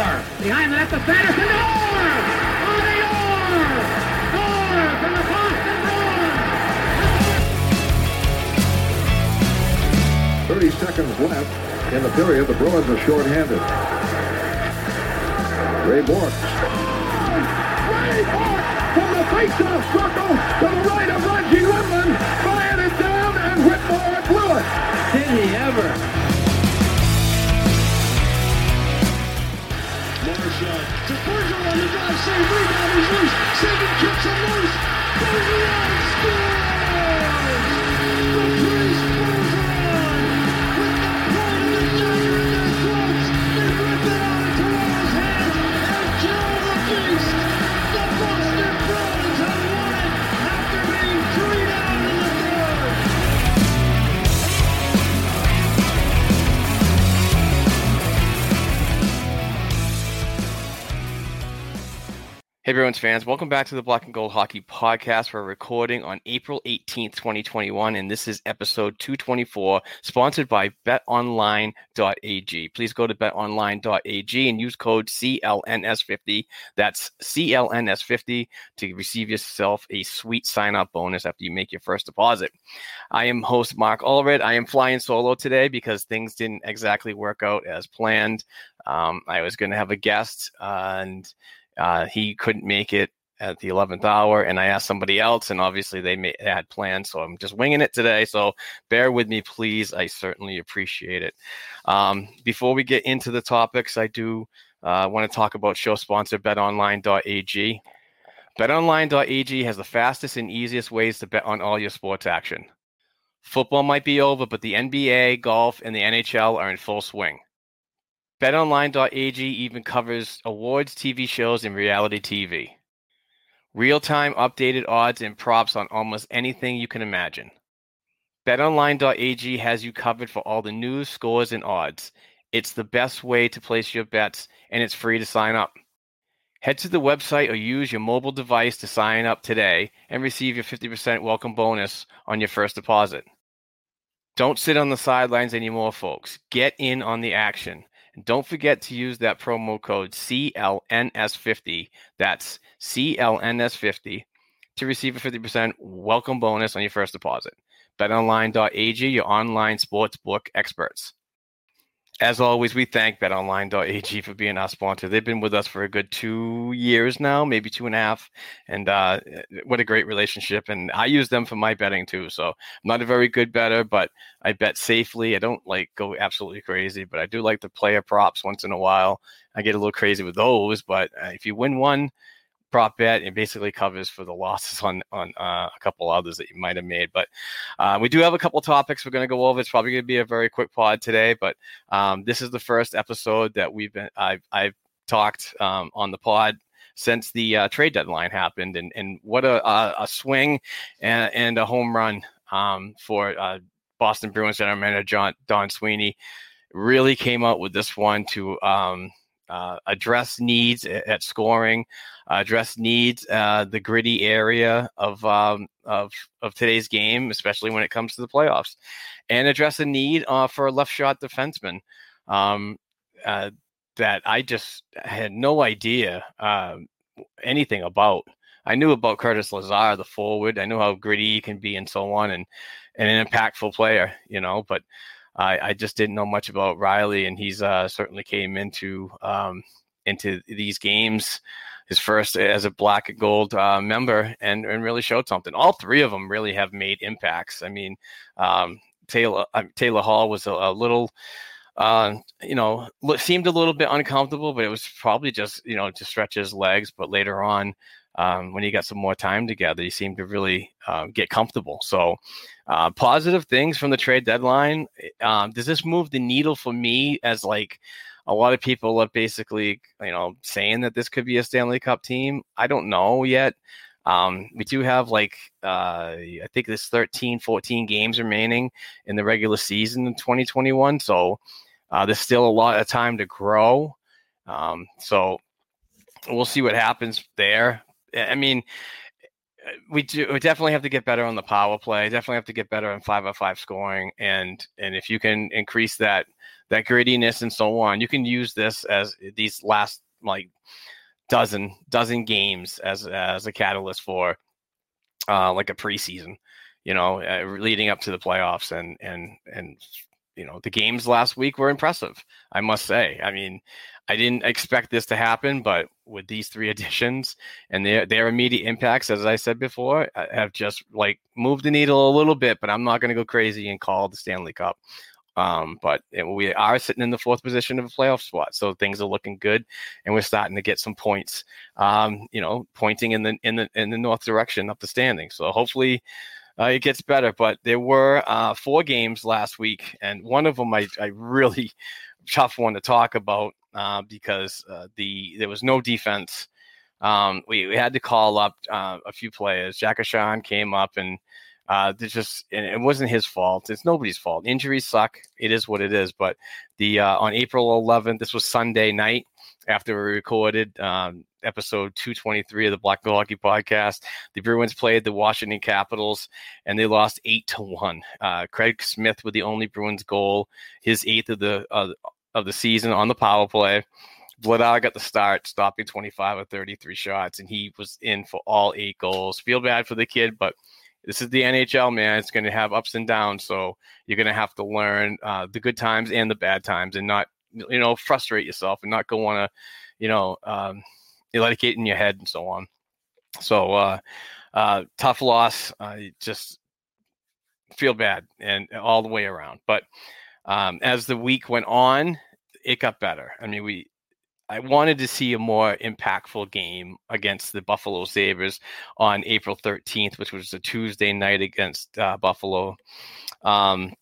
Orr behind the net to Sanderson. Orr! Bobby Orr! Orr from the Boston Bruins. 30 seconds left in the period. The Bruins are shorthanded. Ray Bourque. Ray Bourque from the faceoff circle to the right of Reggie Whitman. Fired it down and Whitmore blew it. Did he ever? On the drive, save rebound, he's loose. Sagan kicks him loose. Bergeron scores! Hey, Bruins fans, welcome back to the Black and Gold Hockey Podcast. We're recording on April 18th, 2021, and this is episode 224, sponsored by betonline.ag. Please go to betonline.ag and use code CLNS50. That's CLNS50 to receive yourself a sweet sign up bonus after you make your first deposit. I am host Mark Allred. I am flying solo today because things didn't exactly work out as planned. Um, I was going to have a guest, uh, and uh, he couldn't make it at the 11th hour, and I asked somebody else, and obviously they, may, they had plans, so I'm just winging it today. So bear with me, please. I certainly appreciate it. Um, before we get into the topics, I do uh, want to talk about show sponsor BetOnline.ag. BetOnline.ag has the fastest and easiest ways to bet on all your sports action. Football might be over, but the NBA, golf, and the NHL are in full swing. BetOnline.ag even covers awards, TV shows, and reality TV. Real time updated odds and props on almost anything you can imagine. BetOnline.ag has you covered for all the news, scores, and odds. It's the best way to place your bets, and it's free to sign up. Head to the website or use your mobile device to sign up today and receive your 50% welcome bonus on your first deposit. Don't sit on the sidelines anymore, folks. Get in on the action. And don't forget to use that promo code CLNS50. That's CLNS50 to receive a 50% welcome bonus on your first deposit. BetOnline.ag, your online sports book experts. As always, we thank BetOnline.ag for being our sponsor. They've been with us for a good two years now, maybe two and a half, and uh, what a great relationship. And I use them for my betting too. So I'm not a very good better, but I bet safely. I don't like go absolutely crazy, but I do like the player props once in a while. I get a little crazy with those, but uh, if you win one prop bet, it basically covers for the losses on on uh, a couple others that you might have made. But uh, we do have a couple topics we're going to go over. It's probably going to be a very quick pod today, but um, this is the first episode that we've been I've I've talked um, on the pod since the uh, trade deadline happened, and and what a a, a swing and, and, a home run um, for uh, Boston Bruins general manager John Don Sweeney. Really came out with this one to um, uh, address needs at, scoring, address needs uh, the gritty area of um, of of today's game, especially when it comes to the playoffs, and address a need uh, for a left shot defenseman. Um, uh, that I just had no idea um, anything about. I knew about Curtis Lazar, the forward. I knew how gritty he can be and so on, and, and an impactful player, you know. But I, I just didn't know much about Riley, and he's uh, certainly came into um, into these games, his first as a black and gold uh, member, and and really showed something. All three of them really have made impacts. I mean, um, Taylor Taylor Hall was a, a little uh, you know, seemed a little bit uncomfortable, but it was probably just, you know, to stretch his legs. But later on, um, when he got some more time together, he seemed to really uh, get comfortable. So, uh, positive things from the trade deadline. Um, does this move the needle for me as like a lot of people are basically, you know, saying that this could be a Stanley Cup team? I don't know yet. Um, we do have like, uh, I think there's 13, 14 games remaining in the regular season in 2021. So, uh, there's still a lot of time to grow. Um, so we'll see what happens there. I mean, we do we definitely have to get better on the power play. Definitely have to get better on five on five scoring, and and if you can increase that that grittiness and so on, you can use this as these last like dozen dozen games as as a catalyst for uh, like a preseason, you know, uh, leading up to the playoffs and and and you know the games last week were impressive i must say i mean i didn't expect this to happen but with these three additions and their their immediate impacts as i said before have just like moved the needle a little bit but i'm not going to go crazy and call the stanley cup um, but we are sitting in the fourth position of a playoff spot, so things are looking good, and we're starting to get some points. Um, you know, pointing in the in the in the north direction up the standing. So hopefully, uh, it gets better. But there were uh, four games last week, and one of them I, I really tough one to talk about uh, because uh, the there was no defense. Um, we, we had to call up uh, a few players. Jack Ahcan came up and uh, just and it wasn't his fault. It's nobody's fault. Injuries suck. It is what it is. But the on April 11th, this was Sunday night after we recorded um, episode 223 of the Black Gold Hockey Podcast. The Bruins played the Washington Capitals and they lost eight to one. Uh, Craig Smith with the only Bruins goal, his eighth of the uh, of the season on the power play. Vladar got the start, stopping 25 of 33 shots, and he was in for all eight goals. Feel bad for the kid, but this is the NHL, man. It's going to have ups and downs, so you're going to have to learn uh, the good times and the bad times, and not you know frustrate yourself and not go on a you know um, let it in your head and so on. So uh, uh, tough loss. I just feel bad and all the way around. But um, as the week went on, it got better. I mean, we I wanted to see a more impactful game against the Buffalo Sabres on April 13th, which was a Tuesday night against uh, Buffalo. Um,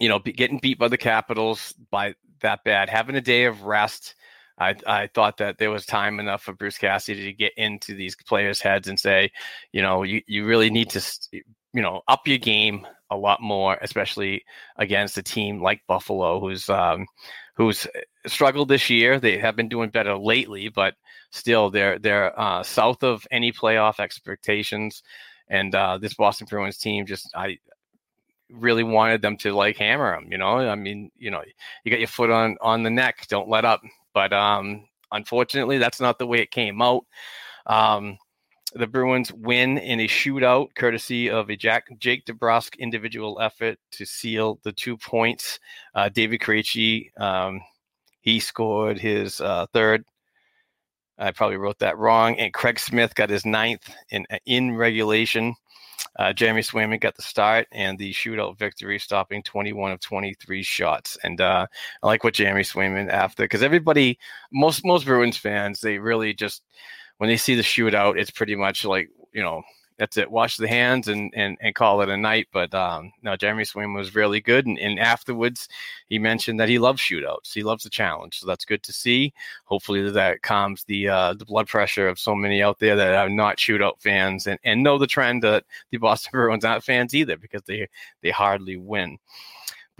you know, getting beat by the Capitals by that bad, having a day of rest I, I thought that there was time enough for Bruce Cassidy to get into these players' heads and say, you know, you, you really need to, you know, up your game a lot more, especially against a team like Buffalo, who's um, who's struggled this year. They have been doing better lately, but still, they're they're uh, south of any playoff expectations. And uh, this Boston Bruins team just I really wanted them to like hammer them. You know, I mean, you know, you got your foot on on the neck. Don't let up. But um, unfortunately, that's not the way it came out. Um, the Bruins win in a shootout, courtesy of a Jack, Jake DeBrusk individual effort to seal the two points. Uh, David Krejci, um, he scored his uh, third. I probably wrote that wrong. And Craig Smith got his ninth in in regulation. Uh, Jeremy Swayman got the start and the shootout victory, stopping 21 of 23 shots. And uh, I like what Jeremy Swayman after because everybody, most most Bruins fans, they really just when they see the shootout, it's pretty much like you know that's it. Wash the hands and and, and call it a night. But um, no, Jeremy Swayman was really good, and, and afterwards he mentioned that he loves shootouts. He loves the challenge, so that's good to see. Hopefully that calms the uh, the blood pressure of so many out there that are not shootout fans and, and know the trend that the Boston Bruins aren't fans either because they they hardly win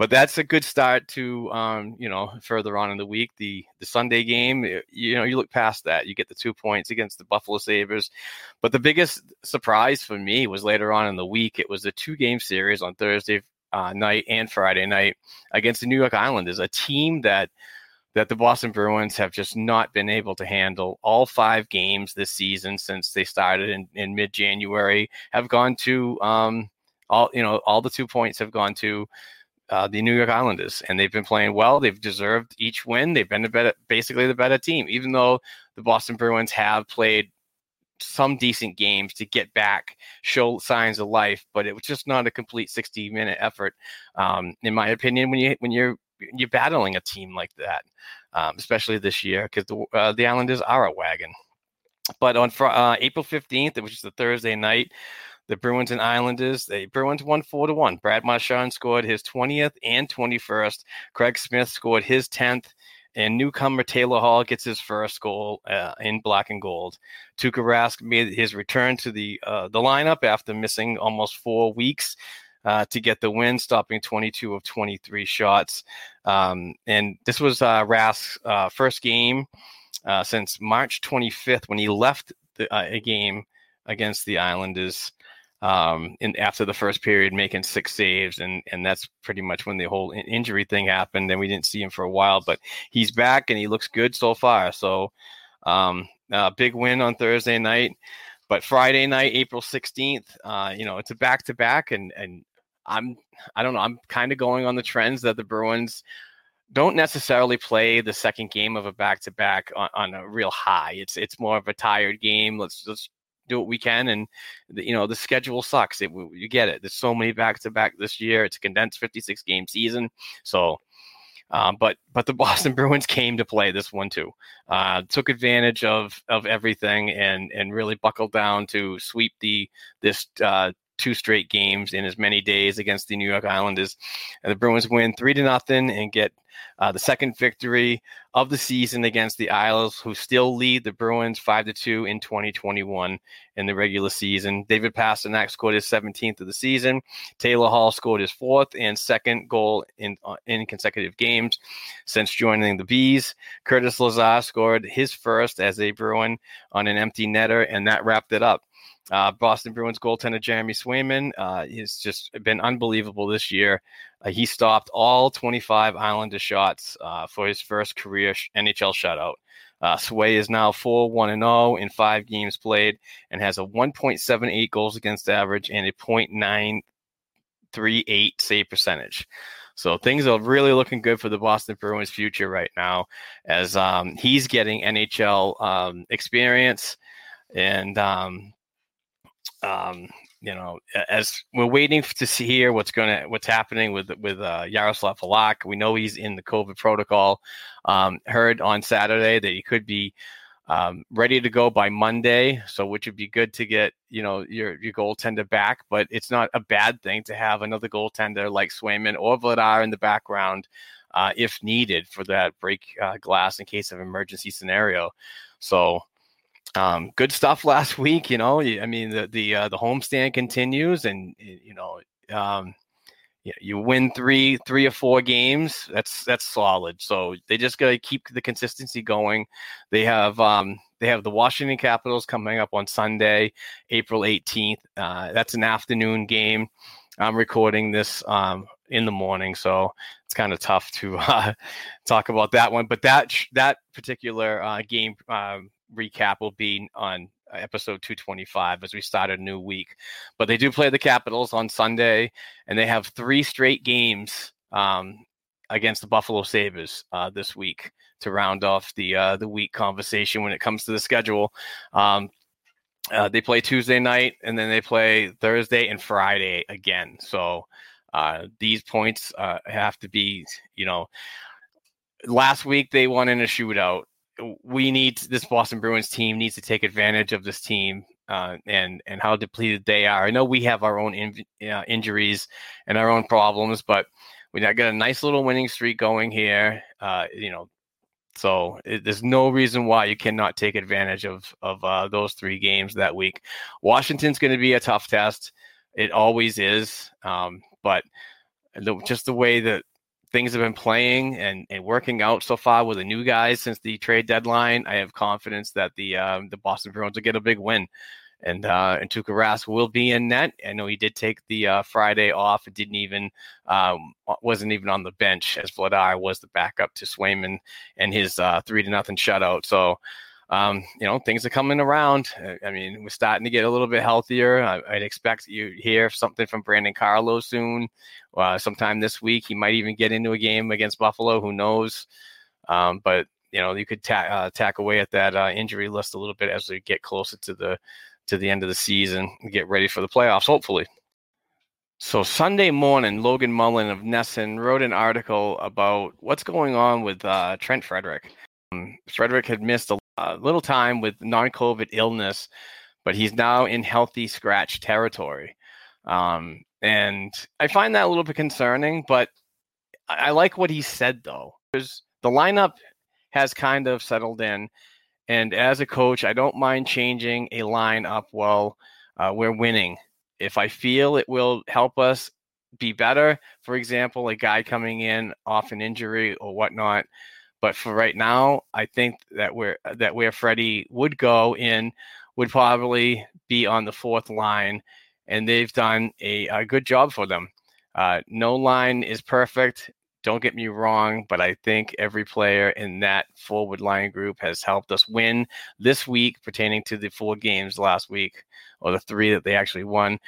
but that's a good start to um, you know further on in the week the the sunday game eh, you know you look past that you get the two points against the buffalo sabres but the biggest surprise for me was later on in the week it was a two game series on thursday uh, night and friday night against the new york islanders a team that that the boston bruins have just not been able to handle all five games this season since they started in, in mid-january have gone to um, all you know all the two points have gone to uh, the New York Islanders, and they've been playing well. They've deserved each win. They've been the better, basically the better team, even though the Boston Bruins have played some decent games to get back, show signs of life, but it was just not a complete 60 minute effort, um, in my opinion. When you when you're you're battling a team like that, um, especially this year, because the uh, the Islanders are a wagon. But on uh, April 15th, which is the Thursday night, the Bruins and Islanders. The Bruins won four to one. Brad Marchand scored his 20th and 21st. Craig Smith scored his 10th. And newcomer Taylor Hall gets his first goal uh, in black and gold. Tuukka Rask made his return to the uh, the lineup after missing almost four weeks uh, to get the win, stopping 22 of 23 shots. Um, and this was uh, Rask's uh, first game uh, since March 25th when he left the, a game against the Islanders um, in after the first period, making six saves, and and that's pretty much when the whole injury thing happened. And we didn't see him for a while, but he's back and he looks good so far. So, um, a big win on Thursday night, but Friday night, April sixteenth, uh, you know, it's a back to back, and and I'm I don't know, I'm kind of going on the trends that the Bruins don't necessarily play the second game of a back to back on a real high. It's it's more of a tired game. Let's let's do what we can. And you know, the schedule sucks. It, you get it. There's so many back to back this year. It's a condensed 56 game season. So, um, but but the Boston Bruins came to play this one too. Uh, took advantage of of everything and and really buckled down to sweep the this uh, two straight games in as many days against the New York Islanders. And the Bruins win three to nothing and get uh, the second victory of the season against the Isles, who still lead the Bruins five to two in 2021 in the regular season. David Pastrnak scored his 17th of the season. Taylor Hall scored his fourth and second goal in uh, in consecutive games since joining the B's. Curtis Lazar scored his first as a Bruin on an empty netter, and that wrapped it up. Uh, Boston Bruins goaltender Jeremy Swayman uh, has just been unbelievable this year. Uh, he stopped all 25 Islander shots uh, for his first career NHL shutout. Uh, Sway is now 4 1 0 in five games played and has a 1.78 goals against average and a .938 save percentage. So things are really looking good for the Boston Bruins' future right now, as um, he's getting NHL um, experience, and um, um, you know, as we're waiting to see here what's going to what's happening with with uh, Yaroslav Halak. We know he's in the COVID protocol. Um, heard on Saturday that he could be um, ready to go by Monday, so which would be good to get you know your your goaltender back. But it's not a bad thing to have another goaltender like Swayman or Vladar in the background uh, if needed for that break uh, glass in case of emergency scenario. So um, good stuff last week. You know, I mean, the the uh, the homestand continues, and you know, um, you, win three three or four games. That's that's solid. So they just got to keep the consistency going. They have um, they have the Washington Capitals coming up on Sunday, April eighteenth. Uh, that's an afternoon game. I'm recording this um, in the morning, so it's kind of tough to uh, talk about that one. But that that particular uh, game um, recap will be on episode 225 as we start a new week. But they do play the Capitals on Sunday, and they have three straight games um, against the Buffalo Sabres uh, this week to round off the uh, the week conversation when it comes to the schedule. Um, uh, they play Tuesday night, and then they play Thursday and Friday again. So uh, these points uh, have to be, you know. Last week they won in a shootout we need this Boston Bruins team needs to take advantage of this team uh, and and how depleted they are. I know we have our own in, uh, injuries and our own problems, but we got a nice little winning streak going here. Uh, you know, so it, there's no reason why you cannot take advantage of of uh, those three games that week. Washington's going to be a tough test. It always is, um, but the, just the way that things have been playing and, and working out so far with the new guys since the trade deadline, I have confidence that the um, the Boston Bruins will get a big win. And uh, and Tuukka Rask will be in net. I know he did take the uh, Friday off. It didn't even um, wasn't even on the bench as Vladar was the backup to Swayman and his uh, three to nothing shutout. So um, you know, things are coming around. I mean, we're starting to get a little bit healthier. I, would expect you hear something from Brandon Carlo soon, uh, sometime this week. He might even get into a game against Buffalo. Who knows? Um, but you know, you could ta- uh, tack away at that uh, injury list a little bit as we get closer to the to the end of the season and get ready for the playoffs. Hopefully. So Sunday morning, Logan Mullen of NESN wrote an article about what's going on with uh, Trent Frederic. Um, Frederic had missed a little time with non-COVID illness, but he's now in healthy scratch territory. Um, and I find that a little bit concerning, but I, I like what he said though. There's the lineup has kind of settled in, and as a coach, I don't mind changing a lineup while uh, we're winning. If I feel it will help us be better, for example, a guy coming in off an injury or whatnot, but for right now, I think that where that where Freddie would go in would probably be on the fourth line, and they've done a, a good job for them. Uh, no line is perfect. Don't get me wrong, but I think every player in that forward line group has helped us win this week, pertaining to the four games last week, or the three that they actually won.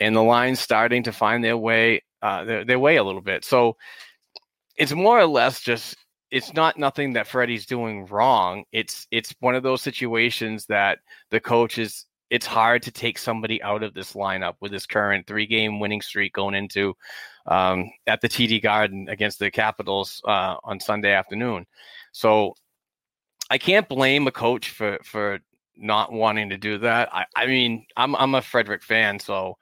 And the line's starting to find their way, uh, their, their way a little bit. So it's more or less just it's not nothing that Freddie's doing wrong. It's it's one of those situations that the coach is it's hard to take somebody out of this lineup with this current three game winning streak going into um, at the TD Garden against the Capitals uh, on Sunday afternoon. So I can't blame a coach for for not wanting to do that. I, I mean, I'm I'm a Frederic fan, so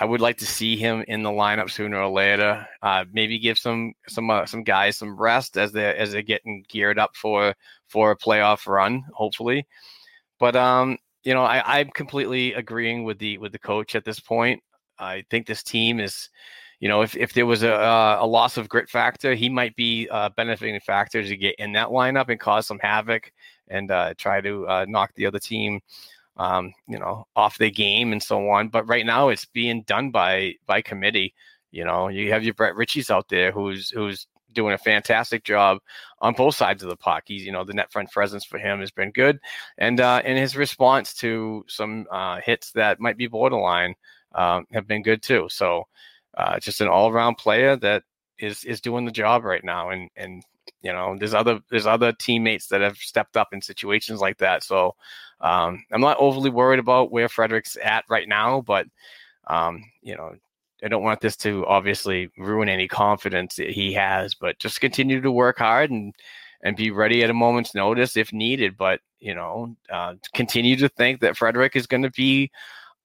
I would like to see him in the lineup sooner or later. Uh, maybe give some some uh, some guys some rest as they as they're getting geared up for for a playoff run, hopefully. But um, you know, I, I'm completely agreeing with the with the coach at this point. I think this team is, you know, if, if there was a, a loss of grit factor, he might be a benefiting factor to get in that lineup and cause some havoc and uh, try to uh, knock the other team um, you know, off the game and so on. But right now, it's being done by by committee. You know, you have your Brett Ritchie's out there who's who's doing a fantastic job on both sides of the puck. He's, you know, the net front presence for him has been good, and uh, and his response to some uh, hits that might be borderline um, have been good too. So, uh, just an all around player that is is doing the job right now, and and you know, there's other there's other teammates that have stepped up in situations like that. So um, I'm not overly worried about where Frederic's at right now, but um, you know, I don't want this to obviously ruin any confidence that he has. But just continue to work hard and and be ready at a moment's notice if needed. But you know, uh, continue to think that Frederick is going to be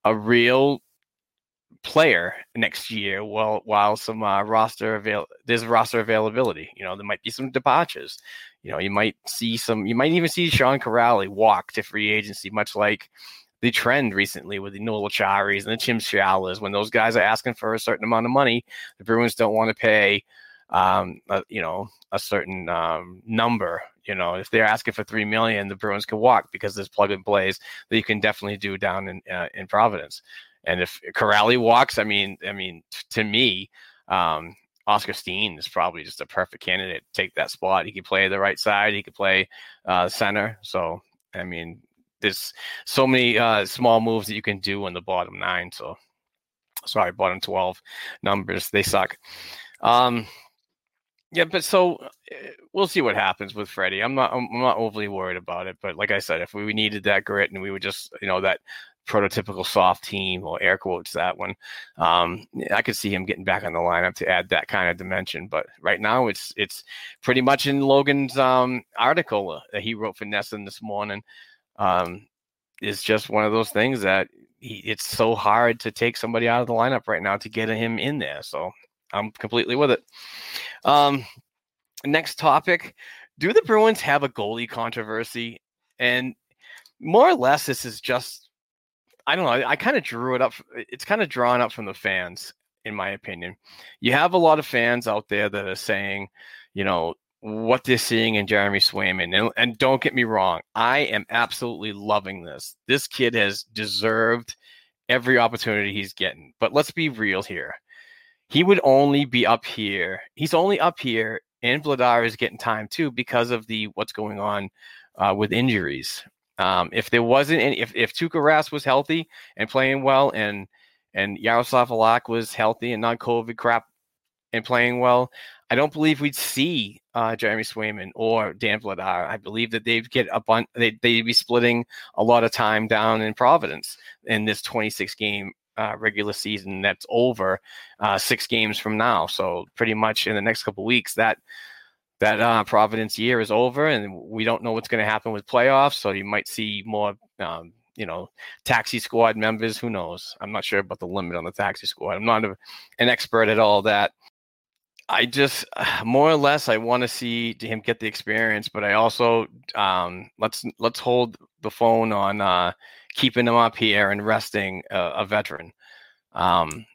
a real player next year while while some uh, roster avail there's roster availability you know there might be some departures you know you might see some you might even see Sean Kuraly walk to free agency much like the trend recently with the Noel Acciaris and the Tim Schallers when those guys are asking for a certain amount of money the Bruins don't want to pay um, you know a certain um, number you know. If they're asking for 3 million the Bruins can walk because there's plug and plays that you can definitely do down in uh, in Providence and if Kuraly walks, I mean, I mean, to me, um, Oskar Steen is probably just a perfect candidate to take that spot. He could play the right side. He could play uh, center. So, I mean, there's so many uh, small moves that you can do in the bottom nine. So, sorry, bottom 12 numbers. They suck. Um, yeah, but so eh, we'll see what happens with Freddie. I'm not I'm not overly worried about it, but like I said, if we needed that grit and we would just you know that prototypical soft team or air quotes that one. Um, I could see him getting back on the lineup to add that kind of dimension. But right now, it's it's pretty much in Logan's um, article that he wrote for NESN this morning. Um, is just one of those things that he, it's so hard to take somebody out of the lineup right now to get him in there. So I'm completely with it. Um, next topic: Do the Bruins have a goalie controversy? And more or less, this is just I don't know. I, I kind of drew it up. It's kind of drawn up from the fans, in my opinion. You have a lot of fans out there that are saying, you know, what they're seeing in Jeremy Swayman. And, and don't get me wrong, I am absolutely loving this. This kid has deserved every opportunity he's getting. But let's be real here. He would only be up here. He's only up here, and Vladar is getting time too because of the what's going on uh, with injuries. Um, if there wasn't any, if if Tuukka Rask was healthy and playing well, and and Yaroslav Halak was healthy and non COVID crap and playing well, I don't believe we'd see uh, Jeremy Swayman or Dan Vladar. I believe that they'd get a bunch. They, they'd be splitting a lot of time down in Providence in this 26 game uh, regular season that's over uh, six games from now. So pretty much in the next couple weeks, that that uh, Providence year is over, and we don't know what's going to happen with playoffs. So you might see more. Um, you know, taxi squad members. Who knows? I'm not sure about the limit on the taxi squad. I'm not a, an expert at all that. I just more or less I want to see him get the experience, but I also um, let's let's hold the phone on uh, keeping him up here and resting a, a veteran. Um,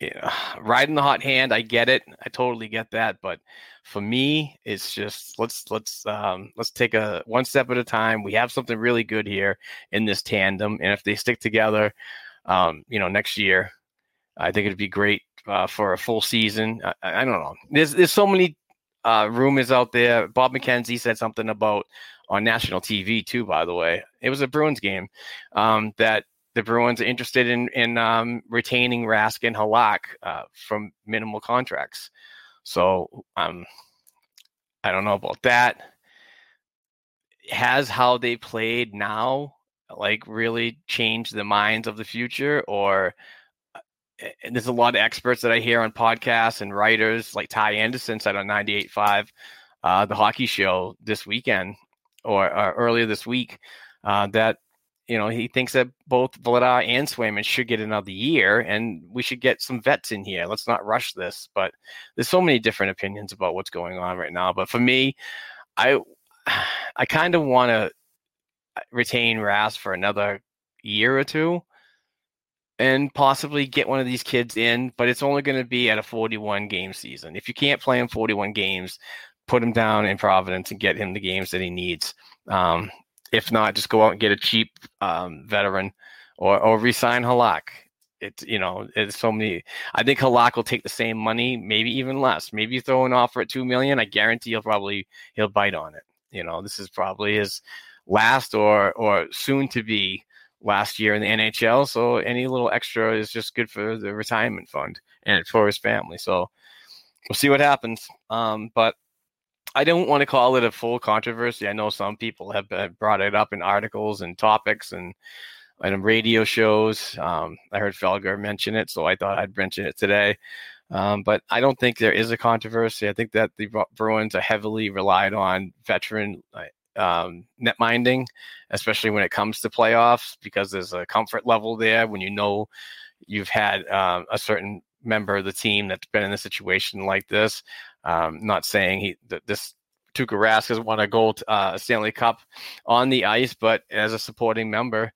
yeah, riding the hot hand, I get it. I totally get that, but for me, it's just let's let's um, let's take a one step at a time. We have something really good here in this tandem, and if they stick together, um, you know, next year, I think it'd be great uh, for a full season. I, I, don't know. There's there's so many uh, rumors out there. Bob McKenzie said something about on national TV too. By the way, it was a Bruins game um, that the Bruins are interested in in um, retaining Rask and Halak uh, from minimal contracts. So um, I don't know about that. Has how they played now like really changed the minds of the future, or and there's a lot of experts that I hear on podcasts and writers like Ty Anderson said on 98.5, uh, the hockey show this weekend or, or earlier this week uh, that you know he thinks that both Vladar and Swayman should get another year, and we should get some vets in here. Let's not rush this. But there's so many different opinions about what's going on right now. But for me, I I kind of want to retain Rask for another year or two and possibly get one of these kids in, but it's only going to be at a 41 game season. If you can't play him 41 games, put him down in Providence and get him the games that he needs. Um, if not, just go out and get a cheap um, veteran or or resign Halak. It's you know, it's so many. I think Halak will take the same money, maybe even less. Maybe throw an offer at two million. I guarantee he'll probably he'll bite on it. You know, this is probably his last or or soon to be last year in the NHL. So any little extra is just good for the retirement fund and for his family. So we'll see what happens. Um, but I don't want to call it a full controversy. I know some people have brought it up in articles and topics and and radio shows. Um, I heard Felger mention it, so I thought I'd mention it today. Um, but I don't think there is a controversy. I think that the Bruins are heavily relied on veteran um, net minding, especially when it comes to playoffs, because there's a comfort level there when you know you've had um, a certain member of the team that's been in a situation like this. Um, not saying he that this Tuukka Rask has won a gold uh, Stanley Cup on the ice, but as a supporting member,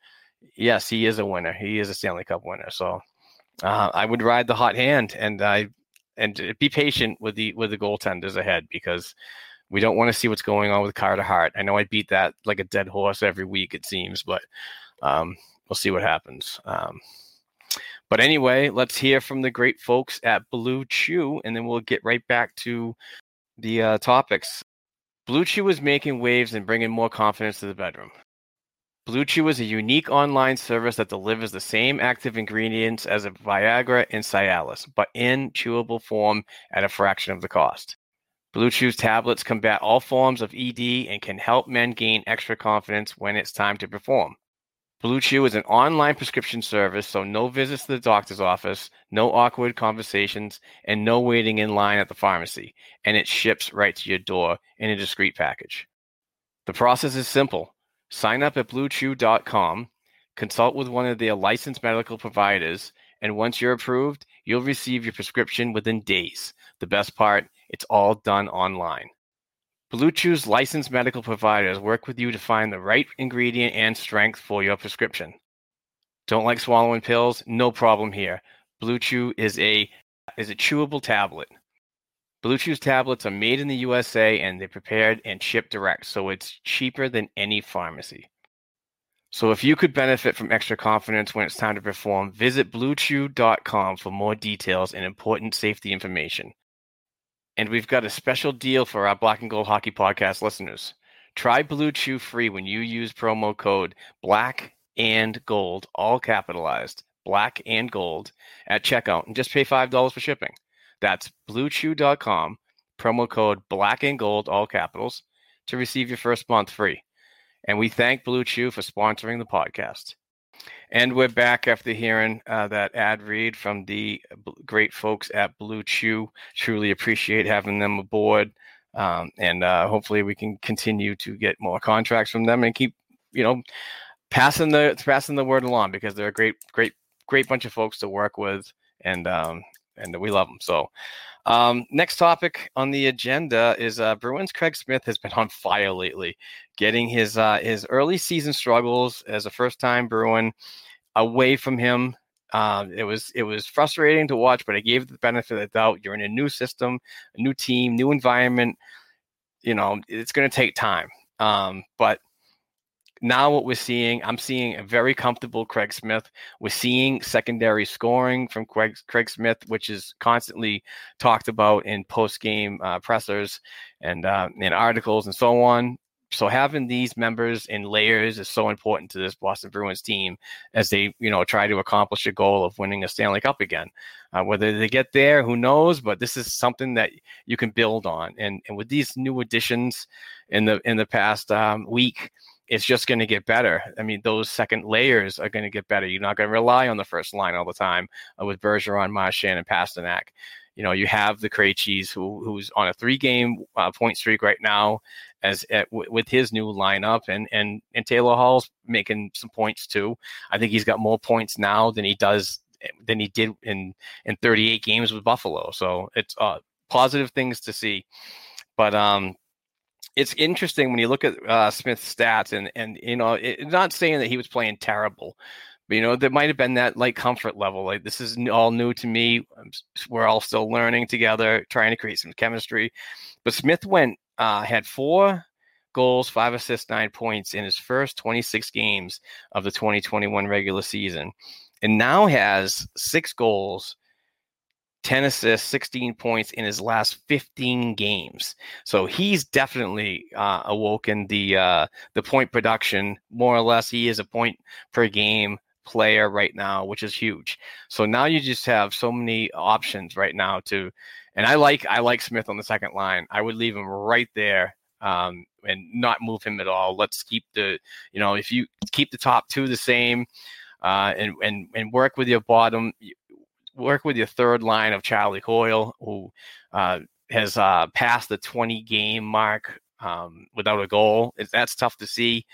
yes, he is a winner. He is a Stanley Cup winner. So uh, I would ride the hot hand, and I and be patient with the with the goaltenders ahead because we don't want to see what's going on with Carter Hart. I know I beat that like a dead horse every week, it seems, but um, we'll see what happens. Um, but anyway, let's hear from the great folks at Blue Chew, and then we'll get right back to the uh, topics. Blue Chew is making waves and bringing more confidence to the bedroom. Blue Chew is a unique online service that delivers the same active ingredients as a Viagra and Cialis, but in chewable form at a fraction of the cost. Blue Chew's tablets combat all forms of ED and can help men gain extra confidence when it's time to perform. Blue Chew is an online prescription service, so no visits to the doctor's office, no awkward conversations, and no waiting in line at the pharmacy. And it ships right to your door in a discreet package. The process is simple Sign up at bluechew.com, consult with one of their licensed medical providers, and once you're approved, you'll receive your prescription within days. The best part, it's all done online. Blue Chew's licensed medical providers work with you to find the right ingredient and strength for your prescription. Don't like swallowing pills? No problem here. Blue Chew is a is a chewable tablet. Blue Chew's tablets are made in the USA and they're prepared and shipped direct, so it's cheaper than any pharmacy. So if you could benefit from extra confidence when it's time to perform, visit bluechew.com for more details and important safety information. And we've got a special deal for our Black and Gold Hockey Podcast listeners. Try Blue Chew free when you use promo code Black and Gold, all capitalized, Black and Gold, at checkout, and just pay five dollars for shipping. That's BlueChew.com, promo code Black and Gold, all capitals, to receive your first month free. And we thank Blue Chew for sponsoring the podcast. And we're back after hearing uh, that ad read from the great folks at Blue Chew. Truly appreciate having them aboard. Um, and uh, hopefully we can continue to get more contracts from them and keep, you know, passing the passing the word along because they're a great, great, great bunch of folks to work with, and um, and we love them. So, um, next topic on the agenda is uh, Bruins. Craig Smith has been on fire lately, getting his uh, his early season struggles as a first time Bruin away from him. Uh, it was it was frustrating to watch, but I gave the benefit of the doubt. You're in a new system, a new team, new environment. You know, it's going to take time. Um, but now what we're seeing, I'm seeing a very comfortable Craig Smith. We're seeing secondary scoring from Craig, Craig Smith, which is constantly talked about in post game uh, pressers and uh, in articles and so on. So having these members in layers is so important to this Boston Bruins team as they, you know, try to accomplish a goal of winning a Stanley Cup again. Uh, whether they get there, who knows? But this is something that you can build on. And and with these new additions in the in the past um, week, it's just going to get better. I mean, those second layers are going to get better. You're not going to rely on the first line all the time uh, with Bergeron, Marchand, and Pastrnak. You know, you have the Krejcis who who's on a three-game uh, point streak right now, as at, w- with his new lineup, and and and Taylor Hall's making some points too. I think he's got more points now than he does eh, than he did in in 38 games with Buffalo. So it's uh, positive things to see. But um, it's interesting when you look at uh, Smith's stats, and and you know, it, not saying that he was playing terrible, but you know, there might have been that like comfort level. Like this is all new to me. We're all still learning together, trying to create some chemistry. But Smith went uh, had four goals, five assists, nine points in his first 26 games of the 2021 regular season, and now has six goals 10 assists, 16 points in his last 15 games. So he's definitely uh, awoken the uh, the point production. More or less, he is a point per game player right now, which is huge. So now you just have so many options right now to, and I like I like Smith on the second line. I would leave him right there. Um, and not move him at all. Let's keep the, you know, if you keep the top two the same, uh, and and and work with your bottom work with your third line of Charlie Coyle, who uh, has uh, passed the 20 game mark um, without a goal. It's, that's tough to see,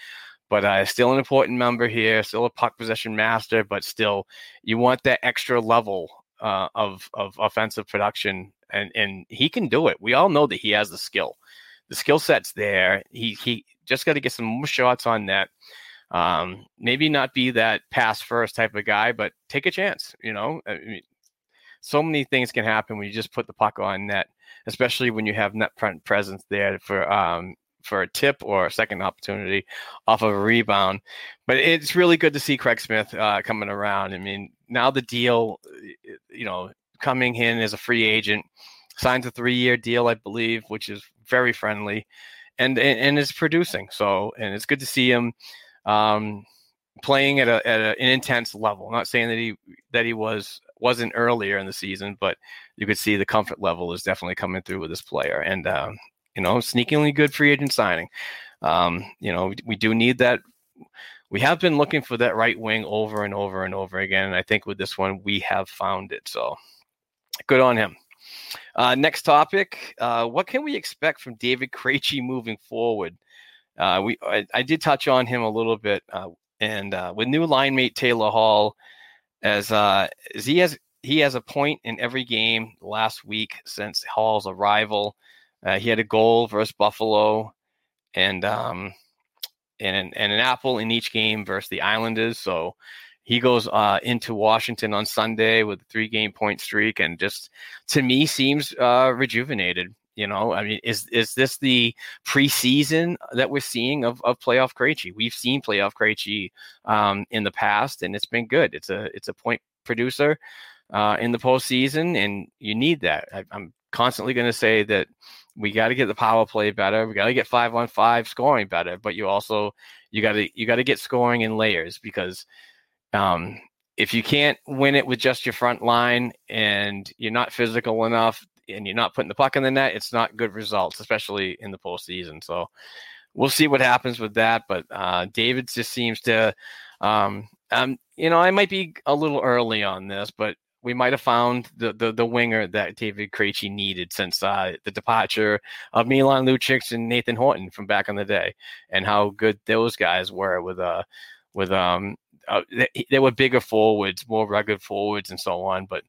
but uh, still an important member here, still a puck possession master, but still you want that extra level uh, of of offensive production, and and he can do it. We all know that he has the skill. The skill set's there. He he just got to get some more shots on net. Um, maybe not be that pass first type of guy, but take a chance. You know, I mean, so many things can happen when you just put the puck on net, especially when you have net front presence there for um, for a tip or a second opportunity off of a rebound. But it's really good to see Craig Smith uh, coming around. I mean, now the deal, you know, coming in as a free agent, signs a three-year deal, I believe, which is very friendly, and and, and is producing. So, and it's good to see him. Um, playing at, a, at a, an intense level. I'm not saying that he that he was wasn't earlier in the season, but you could see the comfort level is definitely coming through with this player, and um, you know, sneakingly good free agent signing. Um, you know, we, we do need that. We have been looking for that right wing over and over and over again, and I think with this one we have found it. So good on him. Uh, next topic: uh, What can we expect from David Krejci moving forward? uh, we I, I, did touch on him a little bit, uh, and uh, with new line mate Taylor Hall, as uh, as he has he has a point in every game last week since Hall's arrival. Uh, he had a goal versus Buffalo, and um, and an, and an apple in each game versus the Islanders. So he goes uh, into Washington on Sunday with a three game point streak, and just to me seems uh, rejuvenated. You know, I mean, is is this the preseason that we're seeing of, of playoff Krejci? We've seen playoff Krejci um, in the past, and it's been good. It's a it's a point producer uh, in the postseason, and you need that. I, I'm constantly going to say that we got to get the power play better. We got to get five on five scoring better, but you also you got to you got to get scoring in layers because um, if you can't win it with just your front line and you're not physical enough and you're not putting the puck in the net, it's not good results, especially in the postseason. So we'll see what happens with that. But uh, David just seems to, um, um, you know, I might be a little early on this, but we might have found the, the, the winger that David Krejci needed since uh, the departure of Milan Lucic and Nathan Horton from back in the day, and how good those guys were with uh with um uh, they, they, were bigger forwards, more rugged forwards, and so on. But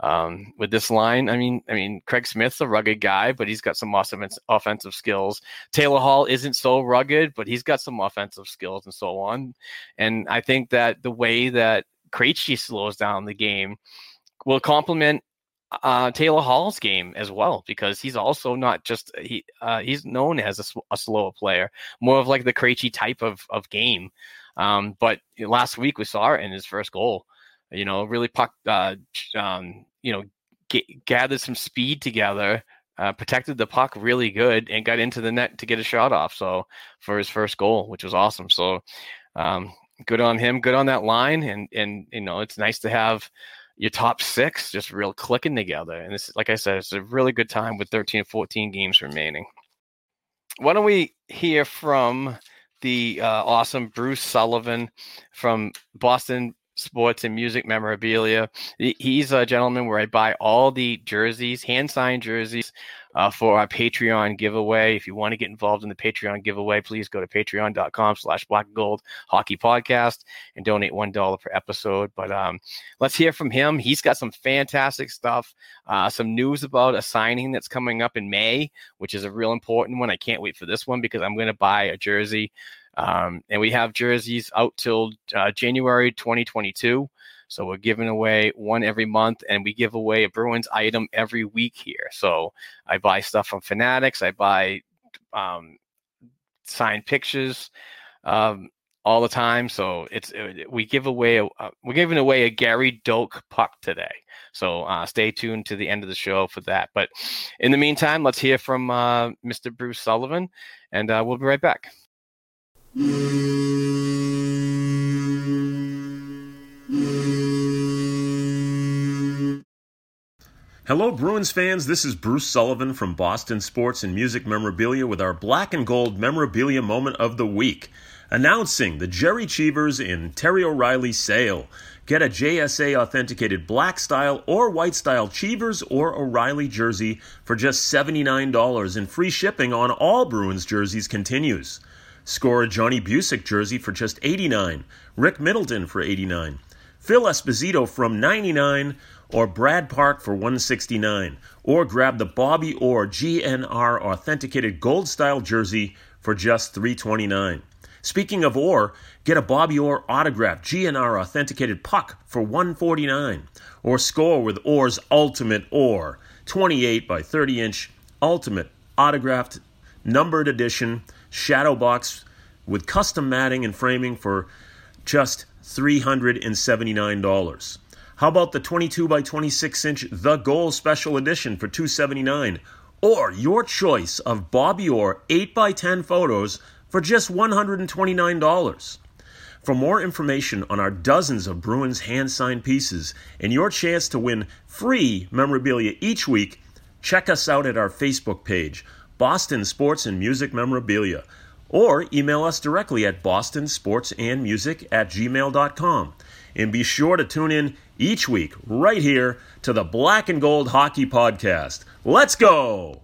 um, with this line, I mean, I mean, Craig Smith's a rugged guy, but he's got some awesome offensive skills. Taylor Hall isn't so rugged, but he's got some offensive skills and so on. And I think that the way that Krejci slows down the game will complement uh, Taylor Hall's game as well because he's also not just he uh, he's known as a, a slower player, more of like the Krejci type of of game. Um, but last week we saw it in his first goal. You know, really puck, uh, um, you know, g- gathered some speed together, uh, protected the puck really good, and got into the net to get a shot off. So for his first goal, which was awesome. So um, good on him, good on that line, and and you know, it's nice to have your top six just real clicking together. And this, like I said, it's a really good time with 13 14 games remaining. Why don't we hear from the uh, awesome Bruce Sullivan from Boston sports and music memorabilia. He's a gentleman where I buy all the jerseys, hand signed jerseys uh, for our Patreon giveaway. If you want to get involved in the Patreon giveaway, please go to patreon.com slash black gold hockey podcast and donate $1 per episode. But um, let's hear from him. He's got some fantastic stuff, uh, some news about a signing that's coming up in May, which is a real important one. I can't wait for this one because I'm going to buy a jersey um, and we have jerseys out till uh, January 2022. So we're giving away one every month, and we give away a Bruins item every week here. So I buy stuff from Fanatics. I buy um, signed pictures um, all the time. So it's it, uh, we give away a, uh, we're giving away a Gary Doak puck today. So uh, stay tuned to the end of the show for that. But in the meantime, let's hear from uh, Mr. Bruce Sullivan, and uh, we'll be right back. Hello, Bruins fans. This is Bruce Sullivan from Boston Sports and Music Memorabilia with our black and gold memorabilia moment of the week. Announcing the Jerry Cheevers in Terry O'Reilly sale. Get a JSA authenticated black style or white style Cheevers or O'Reilly jersey for just $79 and free shipping on all Bruins jerseys continues. Score a Johnny Bucyk jersey for just 89, Rick Middleton for 89, Phil Esposito from 99, or Brad Park for 169, or grab the Bobby Orr GNR authenticated gold style jersey for just 329. Speaking of Orr, get a Bobby Orr autographed GNR authenticated puck for 149, or score with Orr's Ultimate Orr 28 by 30 inch Ultimate autographed numbered edition shadow box with custom matting and framing for just $379. How about the 22 by 26 inch The Goal Special Edition for 279? Or your choice of Bobby Orr 8 by 10 photos for just $129. For more information on our dozens of Bruins hand signed pieces and your chance to win free memorabilia each week, check us out at our Facebook page Boston Sports and Music Memorabilia, or email us directly at bostonsportsandmusic at gmail.com. And be sure to tune in each week right here to the Black and Gold Hockey Podcast. Let's go!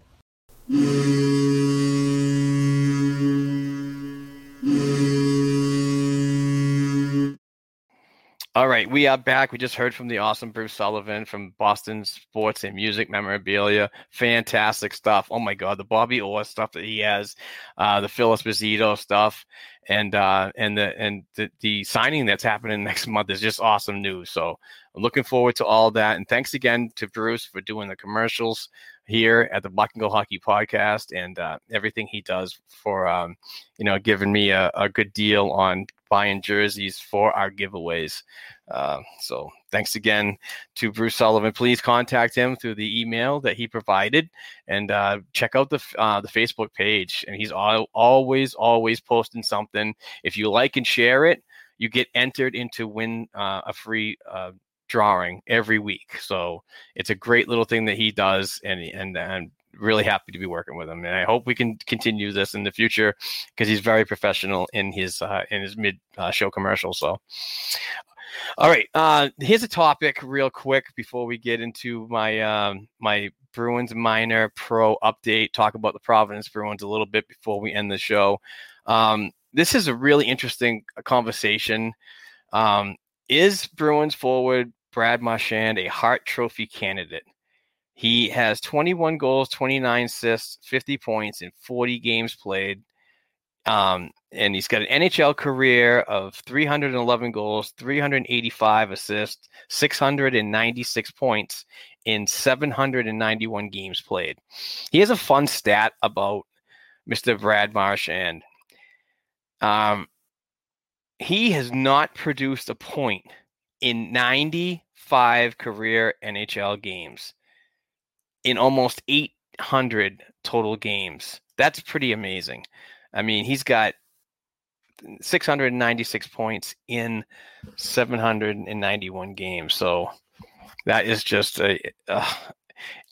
All right, we are back. We just heard from the awesome Bruce Sullivan from Boston Sports and Music Memorabilia. Fantastic stuff. Oh my God, the Bobby Orr stuff that he has, uh, the Phil Esposito stuff, and uh, and the and the, the signing that's happening next month is just awesome news. So I'm looking forward to all that. And thanks again to Bruce for doing the commercials here at the Black and Gold Hockey Podcast and uh, everything he does for um, you know giving me a, a good deal on buying jerseys for our giveaways. Uh, so thanks again to Bruce Sullivan. Please contact him through the email that he provided, and uh, check out the uh, the Facebook page. And he's all, always always posting something. If you like and share it, you get entered into win uh, a free uh, drawing every week. So it's a great little thing that he does, and and and really happy to be working with him. And I hope we can continue this in the future because he's very professional in his uh, in his mid uh, show commercials. So. All right, uh, here's a topic real quick before we get into my um, my Bruins minor pro update. Talk about the Providence Bruins a little bit before we end the show. Um, this is a really interesting conversation. Um, is Bruins forward Brad Marchand a Hart Trophy candidate? He has 21 goals, 29 assists, 50 points in 40 games played. Um, and he's got an NHL career of 311 goals, 385 assists, 696 points in 791 games played. He has a fun stat about Mr. Brad Marchand. Um, he has not produced a point in 95 career NHL games in almost 800 total games. That's pretty amazing. I mean, he's got 696 points in 791 games. So that is just a, uh,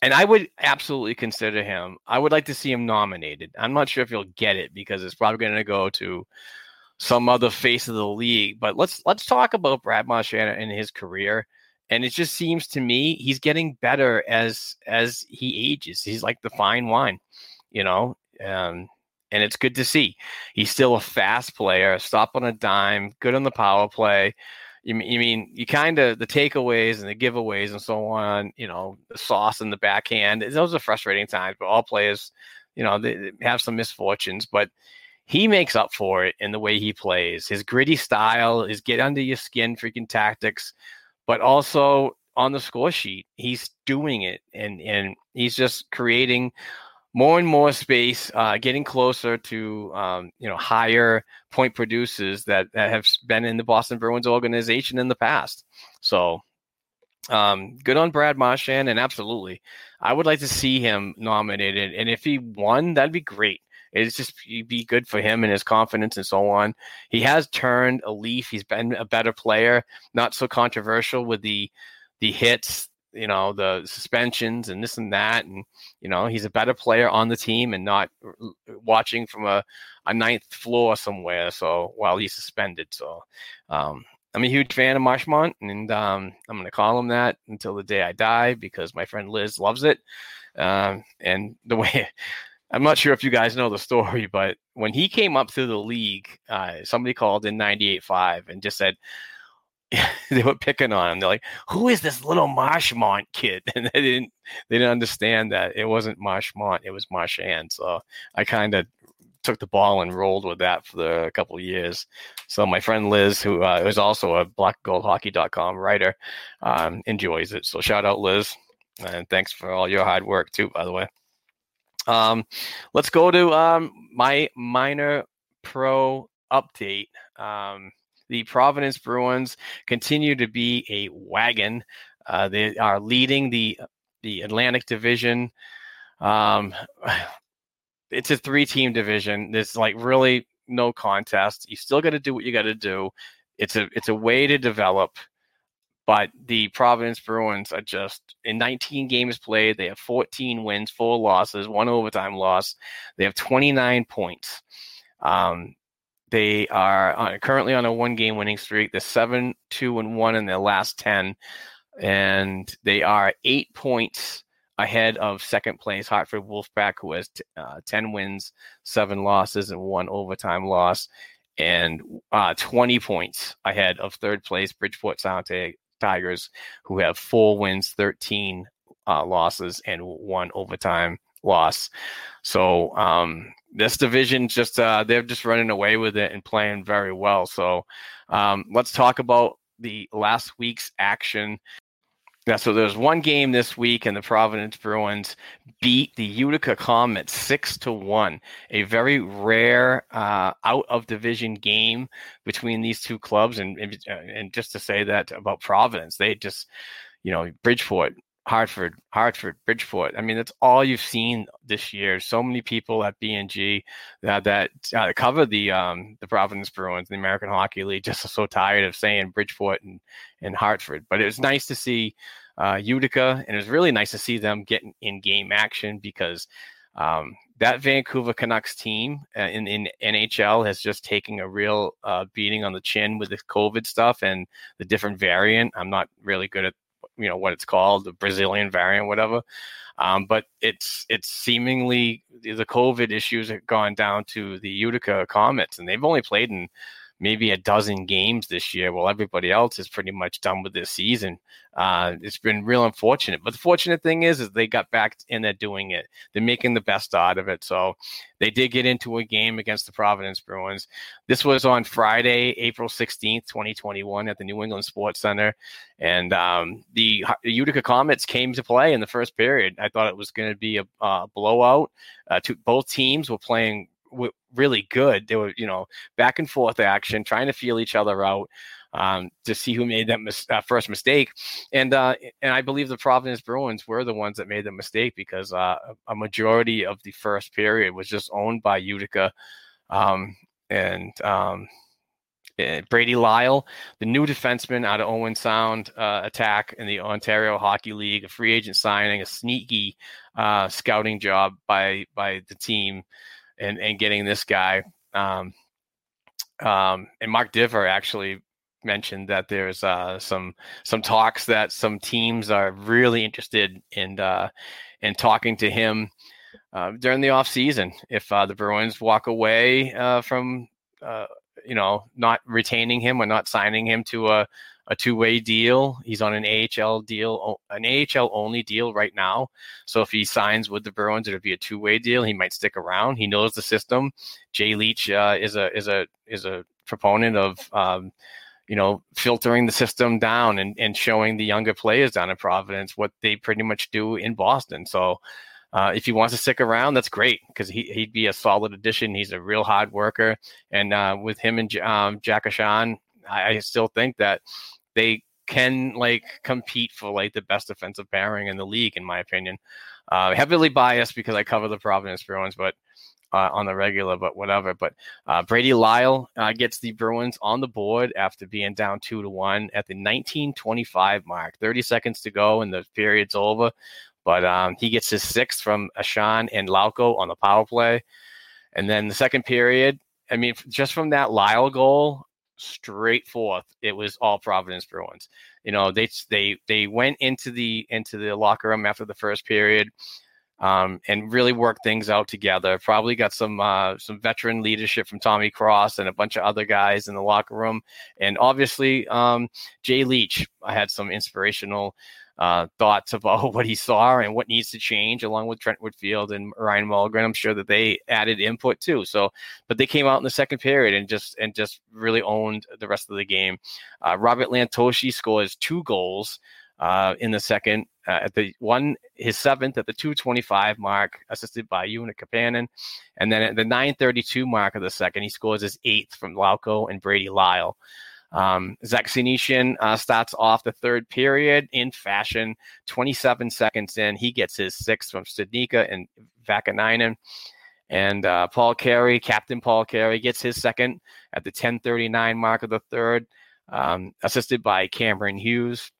and I would absolutely consider him. I would like to see him nominated. I'm not sure if he'll get it because it's probably going to go to some other face of the league. But let's let's talk about Brad Marchand and his career. And it just seems to me he's getting better as as he ages. He's like the fine wine, you know. Um, and it's good to see. He's still a fast player, stop on a dime, good on the power play. You mean, you mean you kind of the takeaways and the giveaways and so on, you know, the sauce and the backhand. Those are frustrating times, but all players, you know, they, they have some misfortunes, but he makes up for it in the way he plays. His gritty style, his get under your skin freaking tactics, but also on the score sheet, he's doing it and and he's just creating more and more space, uh, getting closer to um, you know higher point producers that, that have been in the Boston Bruins organization in the past. So um, good on Brad Marchand, and absolutely, I would like to see him nominated. And if he won, that'd be great. It's just be good for him and his confidence and so on. He has turned a leaf. He's been a better player, not so controversial with the the hits, you know, the suspensions and this and that. And, you know, he's a better player on the team and not watching from a, a ninth floor somewhere. So while he's suspended. So um, I'm a huge fan of Marchmont and um, I'm going to call him that until the day I die because my friend Liz loves it. Um, and the way I'm not sure if you guys know the story, but when he came up through the league, uh, somebody called in 98.5 and just said, they were picking on him. They're like, "Who is this little Marchmont kid?" And they didn't they didn't understand that it wasn't Marchmont, it was Marchand. So I kind of took the ball and rolled with that for the, a couple years. So my friend Liz, who uh, is also a blackgoldhockey.com writer, um, enjoys it. So shout out Liz, and thanks for all your hard work too, by the way. Um, let's go to um, my minor pro update. Um, the Providence Bruins continue to be a wagon. Uh, they are leading the the Atlantic Division. Um, it's a three-team division. There's like really no contest. You still got to do what you got to do. It's a it's a way to develop. But the Providence Bruins are just in 19 games played. They have 14 wins, four losses, one overtime loss. They have 29 points. Um, they are on, currently on a one game winning streak. They're seven, two, and one in their last 10. And they are eight points ahead of second place Hartford Wolfpack, who has t- uh, 10 wins, seven losses, and one overtime loss. and uh, 20 points ahead of third place Bridgeport Sound Tigers, who have four wins, 13 uh, losses, and one overtime loss. So um, this division just uh, they're just running away with it and playing very well. So um, let's talk about the last week's action. Yeah, so there's one game this week, and the Providence Bruins beat the Utica Comets six to one. A very rare uh, out of division game between these two clubs, and and just to say that about Providence, they just, you know, Bridgeport Hartford, Hartford, Bridgeport. I mean, that's all you've seen this year. So many people at BNG that that uh, cover the um, the Providence Bruins, the American Hockey League, just so tired of saying Bridgeport and and Hartford. But it was nice to see uh, Utica, and it was really nice to see them getting in game action because um, that Vancouver Canucks team uh, in, in NHL has just taken a real uh, beating on the chin with the COVID stuff and the different variant. I'm not really good at you know what it's called, the Brazilian variant, whatever. Um, but it's it's seemingly the COVID issues have gone down to the Utica Comets, and they've only played in maybe a dozen games this year while everybody else is pretty much done with this season. Uh, it's been real unfortunate. But the fortunate thing is, is they got back and they're doing it. They're making the best out of it. So they did get into a game against the Providence Bruins. This was on Friday, April 16th, 2021 at the New England Sports Center. And um, the, Utica Comets came to play in the first period. I thought it was going to be a uh, blowout. Uh, both teams were playing really good. They were, you know, back and forth action, trying to feel each other out um, to see who made that mis- uh, first mistake. And uh, and I believe the Providence Bruins were the ones that made the mistake because uh, a majority of the first period was just owned by Utica. Um, and um, eh, Brady Lyle, the new defenseman out of Owen Sound uh, attack in the Ontario Hockey League, a free agent signing, a sneaky uh, scouting job by by the team and and getting this guy. Um, um, and Mark Divver actually mentioned that there's uh, some some talks that some teams are really interested in uh, in talking to him uh, during the off season. If uh, the Bruins walk away uh, from uh, you know not retaining him or not signing him to a a two-way deal. He's on an AHL deal, an AHL only deal right now. So if he signs with the Bruins, it'll be a two-way deal. He might stick around. He knows the system. Jay Leach uh, is a is a is a proponent of um, you know filtering the system down and, and showing the younger players down in Providence what they pretty much do in Boston. So. Uh, if he wants to stick around, that's great because he, he'd be a solid addition. He's a real hard worker. And uh, with him and um, Jack Ahcan, I, I still think that they can like compete for like the best defensive pairing in the league, in my opinion. Uh, heavily biased because I cover the Providence Bruins, but uh, on the regular, but whatever. But uh, Brady Lyle uh, gets the Bruins on the board after being down two to one at the 1925 mark. 30 seconds to go, and the period's over. But um, he gets his sixth from Ahcan and Lauko on the power play. And then the second period, I mean, just from that Lyle goal, straight forth it was all providence bruins. You know they they they went into the into the locker room after the first period um, and really worked things out together. Probably got some uh, some veteran leadership from tommy cross and a bunch of other guys in the locker room. And obviously um, jay leach i had some inspirational uh, thoughts about what he saw and what needs to change, along with Trent Whitfield and Ryan Mulgren. I'm sure that they added input too. So, but they came out in the second period and just and just really owned the rest of the game. Uh, Robert Lantosi scores two goals. Uh, in the second, uh, at the one, his seventh at the 225 mark, assisted by Una Kapanen. And then at the 932 mark of the second, he scores his eighth from Lauko and Brady Lyle. Um, Zach Senyshyn uh, starts off the third period in fashion. 27 seconds in, he gets his sixth from Studnicka and Vaakanainen. And uh, Paul Carey, Captain Paul Carey, gets his second at the 10:39 mark of the third, um, assisted by Cameron Hughes.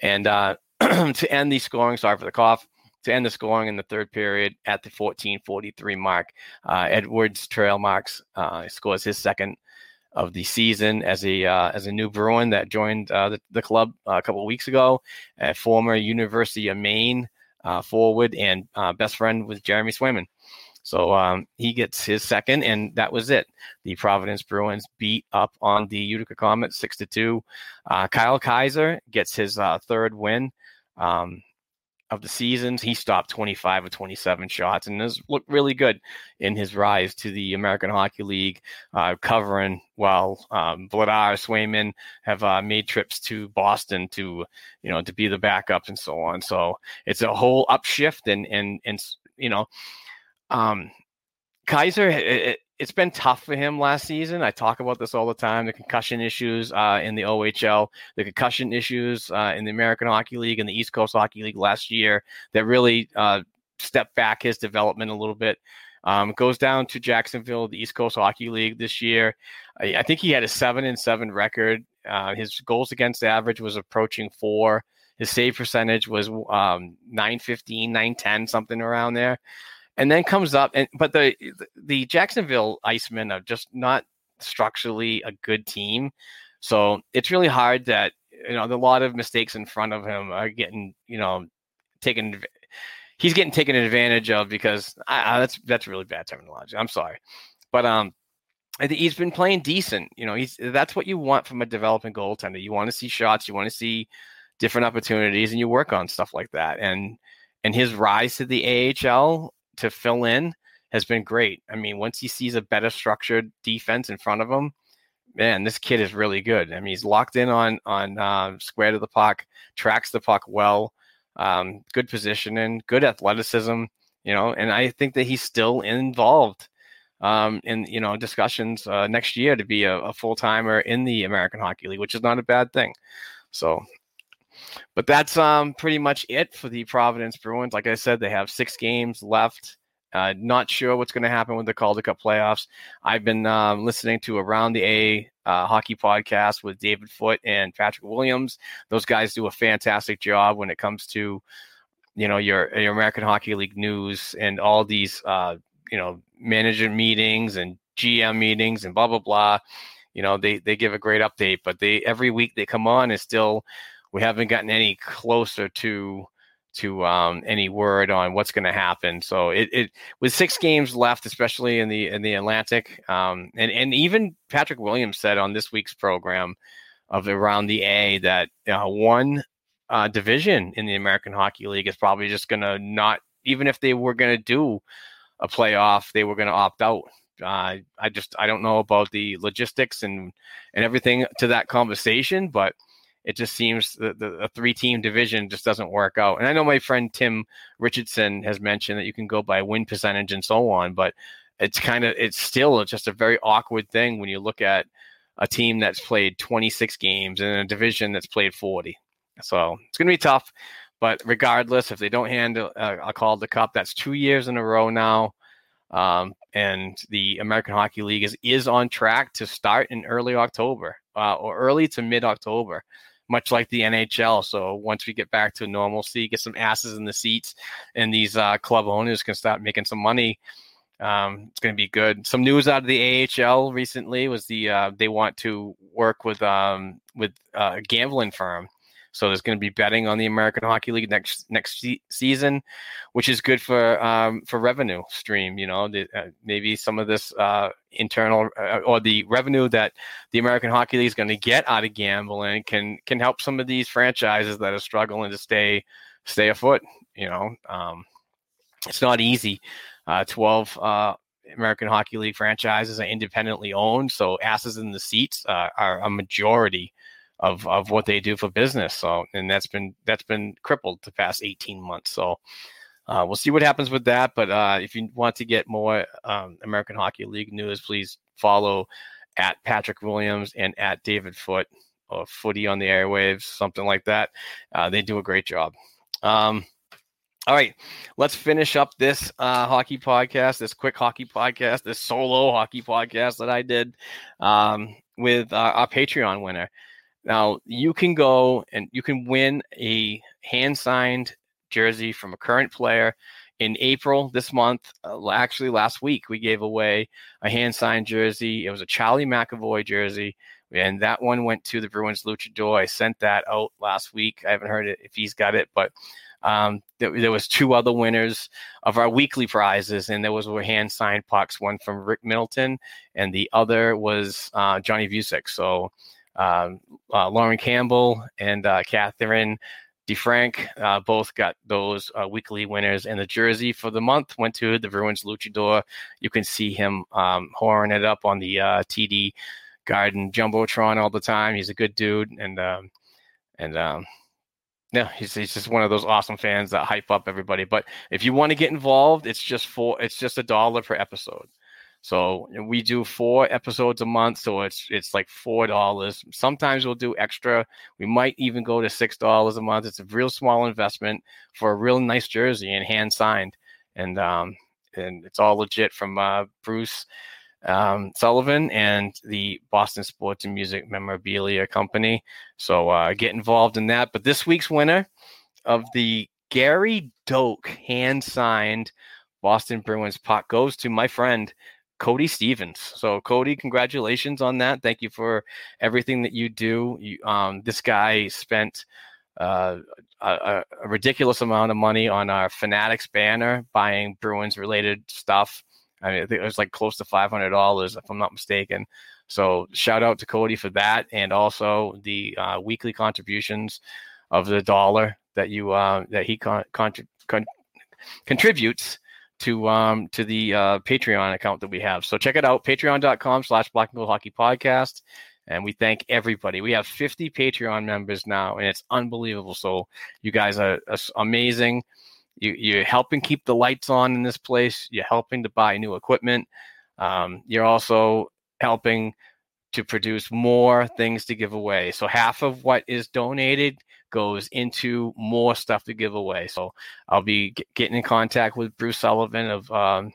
And uh, to end the scoring, sorry for the cough. To end the scoring in the third period at the 14:43 mark, uh, Eduards Tralmaks uh, scores his second of the season as a uh, as a new Bruin that joined uh, the, the, club uh, a couple weeks ago. A former University of Maine uh, forward and uh, best friend with Jeremy Swayman. So um, he gets his second, and that was it. The Providence Bruins beat up on the Utica Comets six to two. Uh, Kyle Keyser gets his third win. Um, of the seasons. He stopped 25 of 27 shots and has looked really good in his rise to the American Hockey League, uh, covering while um, Vladar Swayman have uh, made trips to Boston to, you know, to be the backup and so on. So it's a whole upshift and, and, and, you know, um, Keyser, it, it's been tough for him last season. I talk about this all the time: the concussion issues uh, in the OHL, the concussion issues uh, in the American Hockey League and the East Coast Hockey League last year that really uh, stepped back his development a little bit. Um, goes down to Jacksonville, the East Coast Hockey League this year. I, I think he had a seven and seven record. Uh, his goals against average was approaching four. His save percentage was um, 915, 910, something around there and then comes up and but the the Jacksonville Icemen are just not structurally a good team. So it's really hard that you know a lot of mistakes in front of him are getting you know taken. He's getting taken advantage of because I, that's that's really bad terminology. I'm sorry, but um, he's been playing decent. You know, he's that's what you want from a developing goaltender. You want to see shots. You want to see different opportunities, and you work on stuff like that. And and his rise to the AHL to fill in has been great. I mean, once he sees a better structured defense in front of him, man, this kid is really good. I mean, he's locked in on on uh, square to the puck, tracks the puck well, um, good positioning, good athleticism. You know, and I think that he's still involved um, in you know discussions uh, next year to be a, a full timer in the American Hockey League, which is not a bad thing. So but that's um, pretty much it for the Providence Bruins. Like I said, they have six games left. Uh, not sure what's going to happen with the Calder Cup playoffs. I've been um, listening to Around the A uh, hockey podcast with David Foote and Patrick Williams. Those guys do a fantastic job when it comes to, you know, your your American Hockey League news and all these, uh, you know, manager meetings and GM meetings and blah blah blah. You know, they they give a great update, but they every week they come on is still we haven't gotten any closer to to um, any word on what's going to happen. So it, it with six games left, especially in the in the Atlantic, um, and and even Patrick Williams said on this week's program of around the A that uh, one uh, division in the American Hockey League is probably just going to not even if they were going to do a playoff, they were going to opt out. Uh, I just I don't know about the logistics and and everything to that conversation, but it just seems that the, the three team division just doesn't work out. And I know my friend Tim Richardson has mentioned that you can go by win percentage and so on, but it's kind of it's still just a very awkward thing when you look at a team that's played 26 games in a division that's played 40. So it's going to be tough. But regardless, if they don't hand a, a Calder Cup, that's two years in a row now. Um, and the American Hockey League is, is on track to start in early October uh, or early to mid October much like the NHL. So once we get back to normalcy, get some asses in the seats, and these uh, club owners can start making some money. Um, it's going to be good. Some news out of the AHL recently was the uh, they want to work with um, with uh, a gambling firm so there's going to be betting on the American Hockey League next next se- season, which is good for um, for revenue stream. You know, the, uh, maybe some of this uh, internal uh, or the revenue that the American Hockey League is going to get out of gambling can can help some of these franchises that are struggling to stay stay afoot. You know, um, it's not easy. Uh, Twelve uh, American Hockey League franchises are independently owned, so asses in the seats uh, are a majority of of what they do for business. So, and that's been that's been crippled the past 18 months. So, uh, we'll see what happens with that. But uh, if you want to get more um, American Hockey League news, please follow at Patrick Williams and at David Foot or Footy on the airwaves, something like that. Uh, they do a great job. Um, all right, let's finish up this uh, hockey podcast, this quick hockey podcast, this solo hockey podcast that I did um, with uh, our Patreon winner. Now you can go and you can win a hand signed jersey from a current player in April this month. Uh, actually, last week we gave away a hand signed jersey. It was a Charlie McAvoy jersey, and that one went to the Bruins luchador. I sent that out last week. I haven't heard it if he's got it, but um, there, there, was two other winners of our weekly prizes, and there was were hand signed pucks. One from Rick Middleton, and the other was uh, Johnny Bucyk. So um, uh, Lauren Campbell and uh, Catherine DeFrank uh, both got those uh, weekly winners, and the jersey for the month went to the Bruins luchador. You can see him um, it up on the uh, TD Garden jumbotron all the time. He's a good dude, and um, and um, yeah, he's, he's just one of those awesome fans that hype up everybody. But if you want to get involved, it's just for it's just a dollar per episode. So we do four episodes a month, so it's it's like four dollars. Sometimes we'll do extra. We might even go to six dollars a month. It's a real small investment for a real nice jersey and hand signed, and um, and it's all legit from uh, Bruce um, Sullivan and the Boston Sports and Music Memorabilia Company. So uh, get involved in that. But this week's winner of the Gary Doak hand signed Boston Bruins puck goes to my friend Cody Stevens. So Cody, congratulations on that. Thank you for everything that you do. You, um, this guy spent uh, a, a, ridiculous amount of money on our Fanatics banner, buying Bruins related stuff. I mean, I think it was like close to five hundred dollars, if I'm not mistaken. So shout out to Cody for that, and also the uh, weekly contributions of the dollar that you uh, that he con- con- con- contributes to um to the uh, Patreon account that we have. So check it out, patreon.com slash black and gold hockey podcast. And we thank everybody. We have 50 Patreon members now, and it's unbelievable. So you guys are, are amazing. You, you're helping keep the lights on in this place. You're helping to buy new equipment. Um, you're also helping to produce more things to give away. So half of what is donated goes into more stuff to give away. So I'll be g- getting in contact with Bruce Sullivan of um,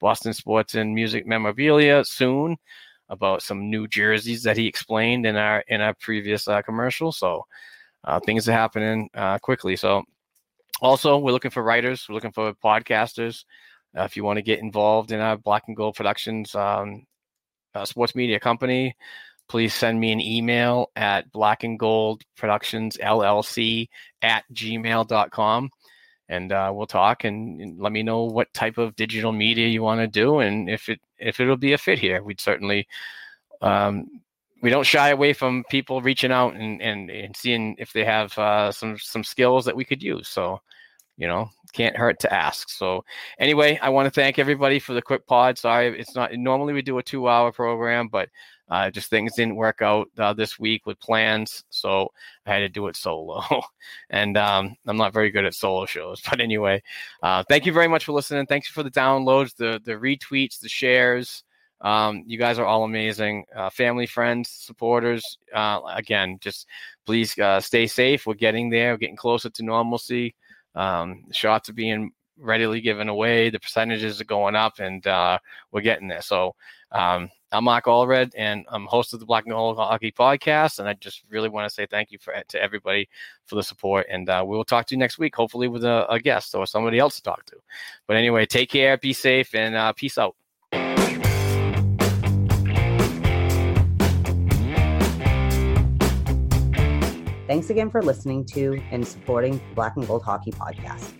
Boston Sports and Music Memorabilia soon about some new jerseys that he explained in our in our previous uh, commercial. So uh, things are happening uh, quickly. So also we're looking for writers. We're looking for podcasters. Uh, if you want to get involved in our Black and Gold Productions um, uh, sports media company, please send me an email at black and gold productions llc at gmail.com and uh, we'll talk and, and, let me know what type of digital media you want to do and if it if it'll be a fit here. We'd certainly um, we don't shy away from people reaching out and, and, and seeing if they have uh, some some skills that we could use. So you know can't hurt to ask. So anyway i want to thank everybody for the quick pod. Sorry it's not normally we do a two hour program but uh, just things didn't work out uh, this week with plans, so I had to do it solo. and um, I'm not very good at solo shows, but anyway, uh, thank you very much for listening. Thanks for the downloads, the the retweets, the shares. Um, you guys are all amazing. Uh, family, friends, supporters. Uh, again, just please uh, stay safe. We're getting there. We're getting closer to normalcy. Um, shots are being readily given away. The percentages are going up, and we're getting there. So um, I'm Mark Allred, and I'm host of the Black and Gold Hockey Podcast. And I just really want to say thank you for to everybody for the support. And uh, we will talk to you next week, hopefully with a, a, guest or somebody else to talk to. But anyway, take care, be safe, and uh, peace out. Thanks again for listening to and supporting Black and Gold Hockey Podcast.